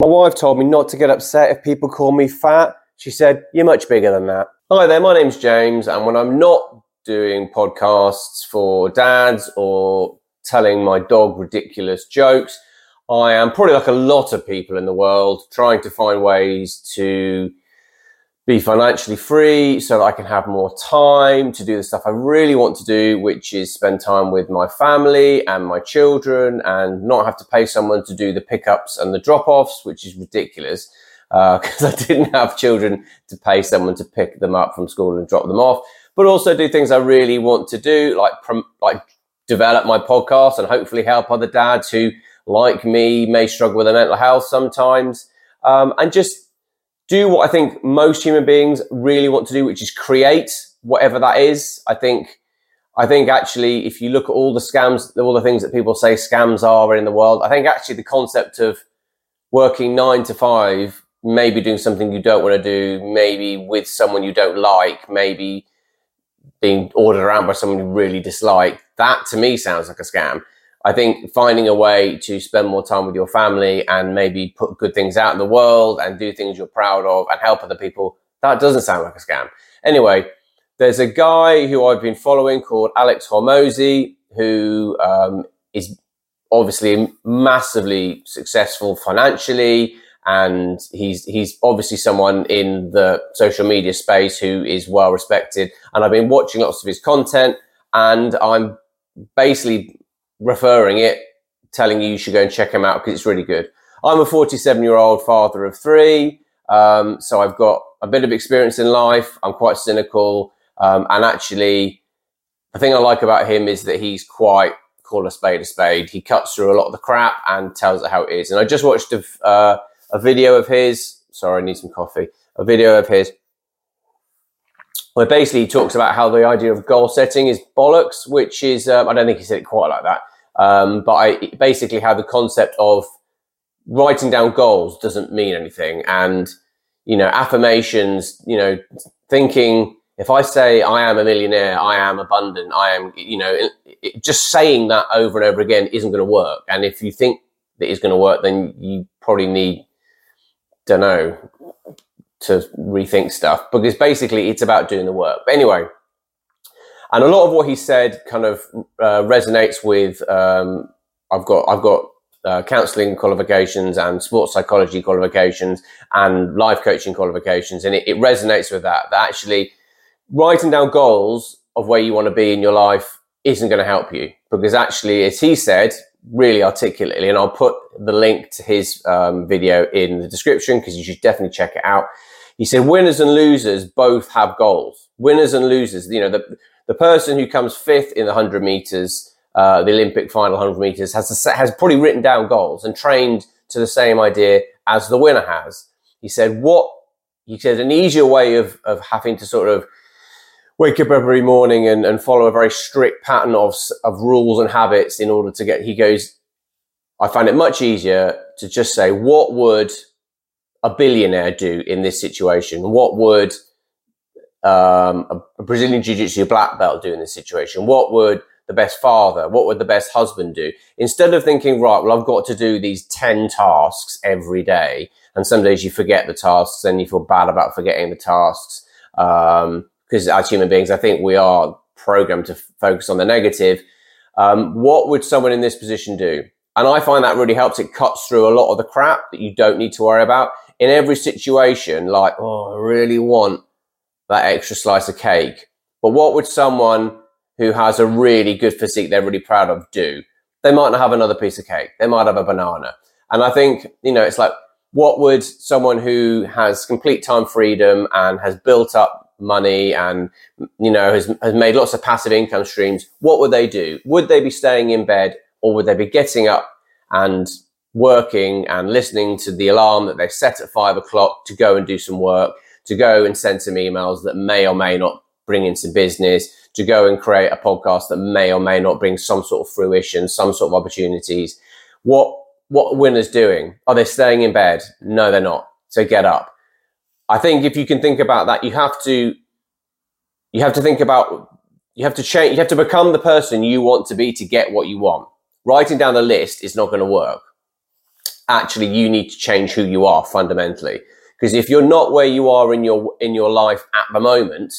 My wife told me not to get upset if people call me fat. She said, You're much bigger than that. Hi there, my name's James, and when I'm not doing podcasts for dads or telling my dog ridiculous jokes, I am probably like a lot of people in the world trying to find ways to be financially free so that I can have more time to do the stuff I really want to do, which is spend time with my family and my children and not have to pay someone to do the pickups and the drop offs, which is ridiculous because uh, I didn't have children to pay someone to pick them up from school and drop them off, but also do things I really want to do, like, prom- like develop my podcast and hopefully help other dads who, like me, may struggle with their mental health sometimes. Um, and just do what I think most human beings really want to do, which is create whatever that is. I think, I think actually, if you look at all the scams, all the things that people say scams are in the world, I think actually the concept of working nine to five, maybe doing something you don't want to do, maybe with someone you don't like, maybe being ordered around by someone you really dislike, that to me sounds like a scam. I think finding a way to spend more time with your family and maybe put good things out in the world and do things you're proud of and help other people, that doesn't sound like a scam. Anyway, there's a guy who I've been following called Alex Hormozi, who um, is obviously massively successful financially. And he's, he's obviously someone in the social media space who is well respected. And I've been watching lots of his content and I'm basically referring it, telling you you should go and check him out because it's really good. I'm a 47 year old father of three. Um, so I've got a bit of experience in life. I'm quite cynical. Um, and actually, the thing I like about him is that he's quite call a spade a spade. He cuts through a lot of the crap and tells it how it is. And I just watched a, uh, a video of his. Sorry, I need some coffee. A video of his where basically he talks about how the idea of goal setting is bollocks, which is, um, I don't think he said it quite like that. Um, but I basically have the concept of writing down goals doesn't mean anything. And, you know, affirmations, you know, thinking, if I say I am a millionaire, I am abundant, I am, you know, it, it, just saying that over and over again isn't going to work. And if you think that it's going to work, then you probably need, don't know, to rethink stuff because basically it's about doing the work. But anyway, and a lot of what he said kind of uh, resonates with. Um, I've got I've got uh, counselling qualifications and sports psychology qualifications and life coaching qualifications, and it, it resonates with that. That actually writing down goals of where you want to be in your life isn't going to help you because actually, as he said really articulately, and I'll put the link to his um, video in the description because you should definitely check it out. He said winners and losers both have goals. Winners and losers, you know, the, the person who comes fifth in the 100 meters, uh, the Olympic final 100 meters, has, has probably written down goals and trained to the same idea as the winner has. He said, what, he said, an easier way of, of having to sort of wake up every morning and, and follow a very strict pattern of, of rules and habits in order to get, he goes, I find it much easier to just say, what would a billionaire do in this situation? What would um, a, Brazilian Jiu Jitsu black belt do in this situation? What would the best father, what would the best husband do? Instead of thinking, right, well, I've got to do these 10 tasks every day. And some days you forget the tasks and you feel bad about forgetting the tasks. Um, because as human beings, I think we are programmed to f- focus on the negative. Um, what would someone in this position do? And I find that really helps. It cuts through a lot of the crap that you don't need to worry about in every situation. Like, oh, I really want that extra slice of cake. But what would someone who has a really good physique they're really proud of do? They might not have another piece of cake. They might have a banana. And I think, you know, it's like, what would someone who has complete time freedom and has built up money and, you know, has, has made lots of passive income streams, what would they do? Would they be staying in bed or would they be getting up and working and listening to the alarm that they set at five o'clock to go and do some work? To go and send some emails that may or may not bring in some business, to go and create a podcast that may or may not bring some sort of fruition, some sort of opportunities. What what winners doing? Are they staying in bed? No, they're not. So get up. I think if you can think about that, you have to you have to think about you have to change you have to become the person you want to be to get what you want. Writing down the list is not going to work. actually you need to change who you are fundamentally. Because if you're not where you are in your in your life at the moment,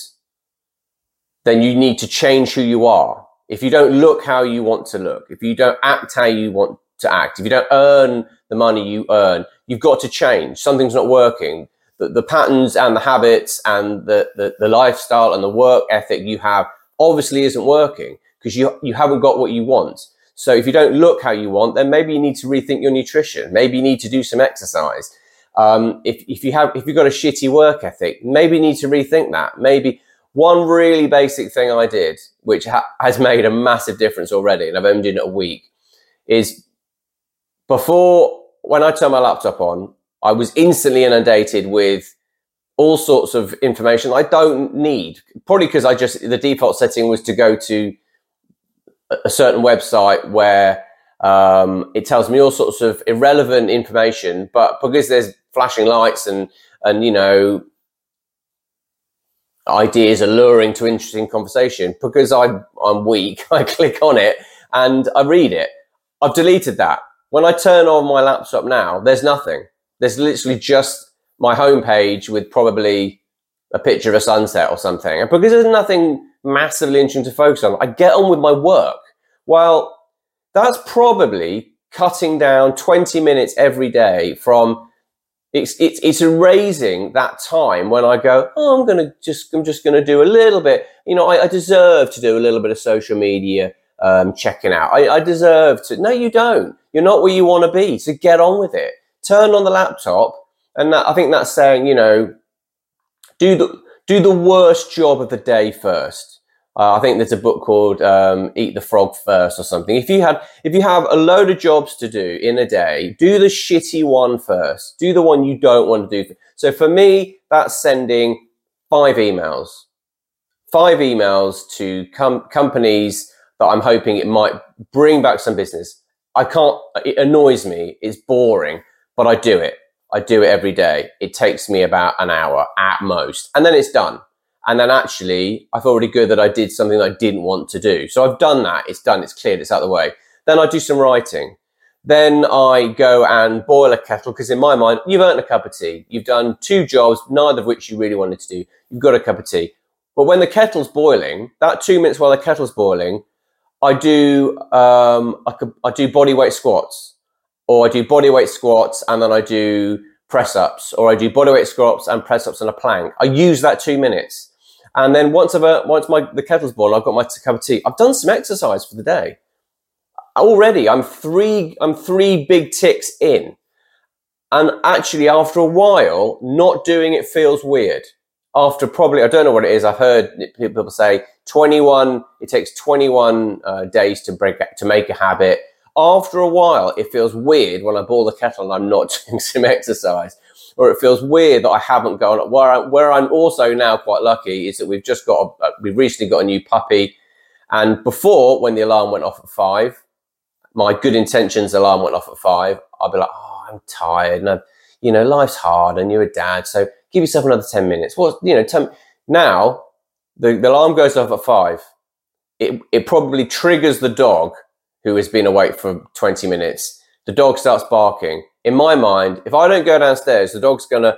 then you need to change who you are. If you don't look how you want to look, if you don't act how you want to act, if you don't earn the money you earn, you've got to change. Something's not working. The, the patterns and the habits and the, the, the lifestyle and the work ethic you have obviously isn't working because you, you haven't got what you want. So if you don't look how you want, then maybe you need to rethink your nutrition. Maybe you need to do some exercise. Um, if, if you have, if you've got a shitty work ethic, maybe you need to rethink that. Maybe one really basic thing I did, which ha- has made a massive difference already, and I've only done it a week, is before when I turn my laptop on, I was instantly inundated with all sorts of information I don't need. Probably because I just the default setting was to go to a certain website where um, it tells me all sorts of irrelevant information, but because there's flashing lights and and you know ideas alluring to interesting conversation, because I I'm weak, I click on it and I read it. I've deleted that. When I turn on my laptop now, there's nothing. There's literally just my homepage with probably a picture of a sunset or something. And because there's nothing massively interesting to focus on, I get on with my work. Well, that's probably cutting down 20 minutes every day from it's, it's, it's erasing that time when I go, oh, I'm going to just, I'm just going to do a little bit. You know, I, I, deserve to do a little bit of social media um, checking out. I, I deserve to. No, you don't. You're not where you want to be. So get on with it. Turn on the laptop. And that, I think that's saying, you know, do the, do the worst job of the day first. Uh, I think there's a book called um, "Eat the Frog First or something. If you had, if you have a load of jobs to do in a day, do the shitty one first. Do the one you don't want to do. So for me, that's sending five emails, five emails to com- companies that I'm hoping it might bring back some business. I can't. It annoys me. It's boring, but I do it. I do it every day. It takes me about an hour at most, and then it's done and then actually, I felt really good that I did something I didn't want to do. So I've done that. It's done. It's cleared. It's out of the way. Then I do some writing. Then I go and boil a kettle because in my mind, you've earned a cup of tea. You've done two jobs, neither of which you really wanted to do. You've got a cup of tea. But when the kettle's boiling, that two minutes while the kettle's boiling, I do um, I, could, I do body weight squats, or I do body weight squats, and then I do press ups, or I do body weight squats and press ups and a plank. I use that two minutes. And then once I've uh, once my the kettle's boiled, I've got my cup of tea. I've done some exercise for the day already. I'm three I'm three big ticks in, and actually after a while, not doing it feels weird. After probably I don't know what it is. I've heard people say 21. It takes 21 uh, days to break to make a habit. After a while, it feels weird when I boil the kettle and I'm not doing some exercise or it feels weird that I haven't gone. Where, I, where I'm also now quite lucky is that we've just got, a, uh, we've recently got a new puppy. And before, when the alarm went off at five, my good intentions alarm went off at five, I'd be like, oh, I'm tired. And, I, you know, life's hard and you're a dad. So give yourself another 10 minutes. Well, you know, ten, now the, the alarm goes off at five. It, it probably triggers the dog who has been awake for 20 minutes. The dog starts barking in my mind, if I don't go downstairs, the dog's gonna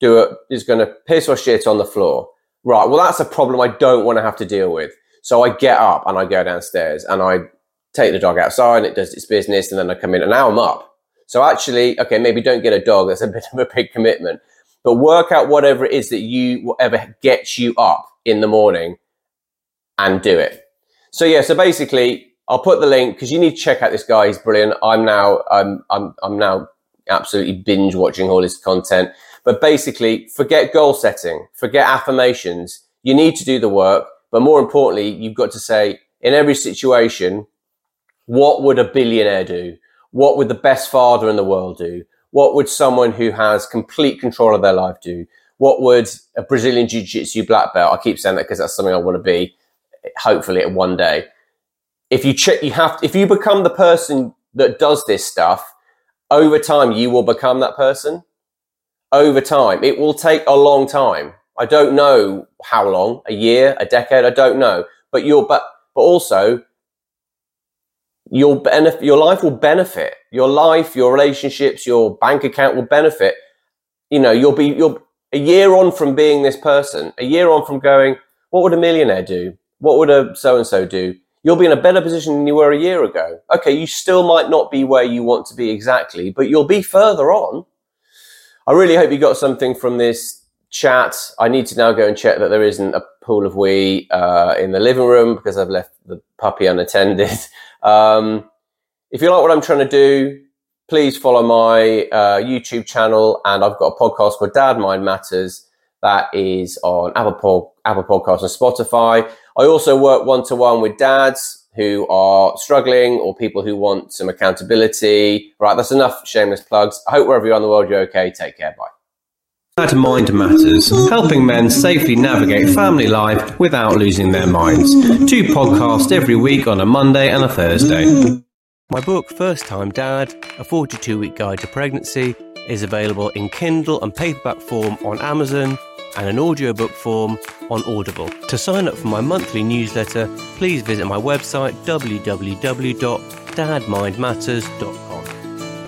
do it, is gonna piss or shit on the floor. Right. Well, that's a problem I don't want to have to deal with. So I get up and I go downstairs and I take the dog outside and it does its business and then I come in and now I'm up. So actually, okay, maybe don't get a dog. That's a bit of a big commitment, but work out whatever it is that you, whatever gets you up in the morning and do it. So yeah, so basically I'll put the link because you need to check out this guy. He's brilliant. I'm now, I'm, I'm, I'm now absolutely binge watching all his content. But basically, forget goal setting, forget affirmations. You need to do the work. But more importantly, you've got to say in every situation, what would a billionaire do? What would the best father in the world do? What would someone who has complete control of their life do? What would a Brazilian Jiu Jitsu black belt? I keep saying that because that's something I want to be, hopefully, at one day. If you check, you have, if you become the person that does this stuff, over time you will become that person over time it will take a long time i don't know how long a year a decade i don't know but you're but but also your benefit, your life will benefit. Your life, your relationships, your bank account will benefit. You know, you'll be you're a year on from being this person, a year on from going, what would a millionaire do? What would a so and so do? You'll be in a better position than you were a year ago. Okay, you still might not be where you want to be exactly, but you'll be further on. I really hope you got something from this chat. I need to now go and check that there isn't a pool of wee uh, in the living room because I've left the puppy unattended. Um, if you like what I'm trying to do, please follow my uh, YouTube channel, and I've got a podcast called Dad Mind Matters that is on Apple Apple Podcasts and Spotify. I also work one to one with dads who are struggling or people who want some accountability. Right, that's enough shameless plugs. I hope wherever you are in the world you're okay. Take care. Bye. Dad Mind Matters, helping men safely navigate family life without losing their minds. Two podcasts every week on a Monday and a Thursday. My book, First Time Dad, a 42 week guide to pregnancy, is available in Kindle and paperback form on Amazon and an audiobook form on Audible. To sign up for my monthly newsletter, please visit my website www.dadmindmatters.com